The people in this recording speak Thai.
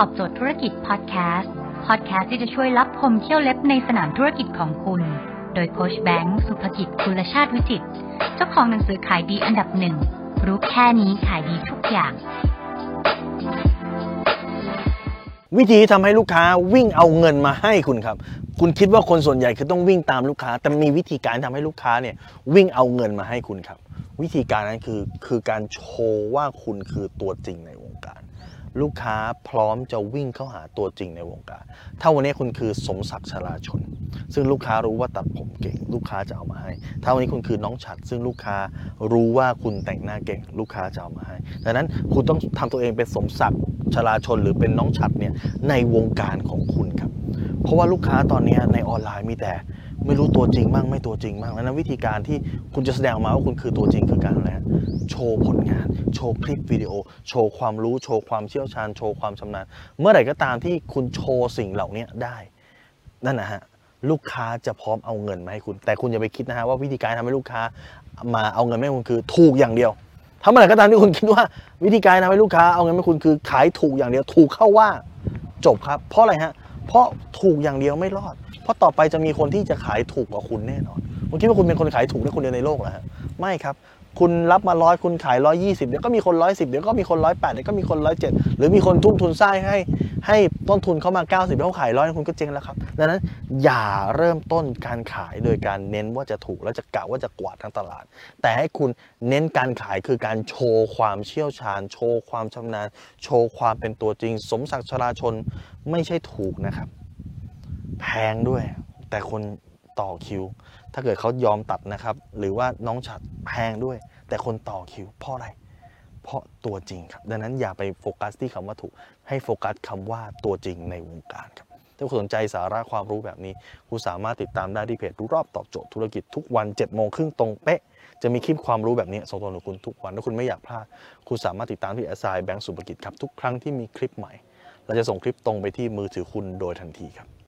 ตอบโจทย์ธุรกิจพอดแคสต์ พอดแคสต์ที่จะช่วยรับพมเที่ยวเล็บในสนามธุรกิจของคุณ โดยโคชแบงค์สุภกิจคุลชาติวิจิต เจ้าของหนังสือขายดีอันดับหนึ่ง รู้แค่นี้ขายดีทุกอย่าง วิธีที่ทำให้ลูกค้าวิ่งเอาเงินมาให้คุณครับ คุณคิดว่าคนส่วนใหญ่คือต้องวิ่งตามลูกค้า แต่มีวิธีการทำให้ลูกค้าเนี่ยวิ่งเอาเงินมาให้คุณครับ วิธีการนั้นคือคือการโชว์ว่าคุณคือตัวจริงในว ลูกค้าพร้อมจะวิ่งเข้าหาตัวจริงในวงการ ถ้าวันนี้คุณคือสมศักดิ์ชลาชน ซึ่งลูกค้ารู้ว่าตัดผมเก่ง ลูกค้าจะเอามาให้ ถ้าวันนี้คุณคือน้องฉัด ซึ่งลูกค้ารู้ว่าคุณแต่งหน้าเก่ง ลูกค้าจะเอามาให้ดังนั้นคุณต้องทำตัวเองเป็นสมศักดิ์ชลาชน หรือเป็นน้องฉัดเนี่ยในวงการของคุณครับ เพราะว่าลูกค้าตอนนี้ในออนไลน์มีแต่ไม่รู้ตัวจริงบ้างไม่ตัวจริงบ้างแล้วนั้นวิธีการที่คุณจะแสดงออกมาว่าคุณคือตัวจริงคือการอะไร โชว์ผลงาน โชว์คลิปวิดีโอ โชว์ความรู้ โชว์ความเชี่ยวชาญ โชว์ความชำนาญ เมื่อไหร่ก็ตามที่คุณโชว์สิ่งเหล่านี้ได้ นั่นนะฮะ ลูกค้าจะพร้อมเอาเงินมาให้คุณ แต่คุณอย่าไปคิดนะฮะว่าวิธีการทำให้ลูกค้ามาเอาเงินมาให้คุณคือถูกอย่างเดียวถ้าเมื่อไหร่ก็ตามที่คุณคิดว่า วิธีการทำให้ลูกค้าเอาเงินมาให้คุณคือขายถูกอย่างเดียวถูกเข้าว่าจบครับ เพราะอะไรฮะ เพราะถูกอย่างเดียวไม่รอด เพราะต่อไปจะมีคนที่จะขายถูกกว่าคุณแน่นอนคุณคิดว่าคุณเป็นคนขายถูกได้คนเดียวในโลกเหรอฮะไม่ครับ คุณรับมาร้อยคุณขายร้อยยี่สิบเดี๋ยวก็มีคนร้อยสิบเดี๋ยวก็มีคนร้อยแปดเดี๋ยวก็มีคนร้อยเจ็ดหรือมีคนทุ่มทุนสร้างให้ ให้ต้นทุนเขามา90แล้วเขาขายร้อยคุณก็เจ๊งแล้วครับดังนั้นอย่าเริ่มต้นการขายโดยการเน้นว่าจะถูกแล้วจะกะว่าจะกวาดทั้งตลาด แต่ให้คุณเน้นการขายคือการโชว์ความเชี่ยวชาญ โชว์ความชำนาญ โชว์ความเป็นตัวจริง สมศักดิ์ชลาชนไม่ใช่ถูกนะครับ แพงด้วย แต่คน ต่อคิว ถ้าเกิดเขายอมตัดนะครับ หรือว่าน้องฉัดแพงด้วย แต่คนต่อคิว เพราะอะไร เพราะตัวจริงครับ ดังนั้นอย่าไปโฟกัสที่คำว่าถูก ให้โฟกัสคำว่าตัวจริงในวงการครับ ถ้าคุณสนใจสาระความรู้แบบนี้คุณสามารถติดตามได้ที่เพจรู้รอบตอบโจทย์ธุรกิจทุกวัน7จ็ดโมงครึ่งตรงเป๊ะ จะมีคลิปความรู้แบบนี้ส่งตรงถึงคุณทุกวัน ถ้าคุณไม่อยากพลาด คุณสามารถติดตามที่แอสไซแบงก์สุภกิจครับทุกครั้งที่มีคลิปใหม่ เราจะส่งคลิปตรงไปที่มือถือคุณโดยทันทีครับ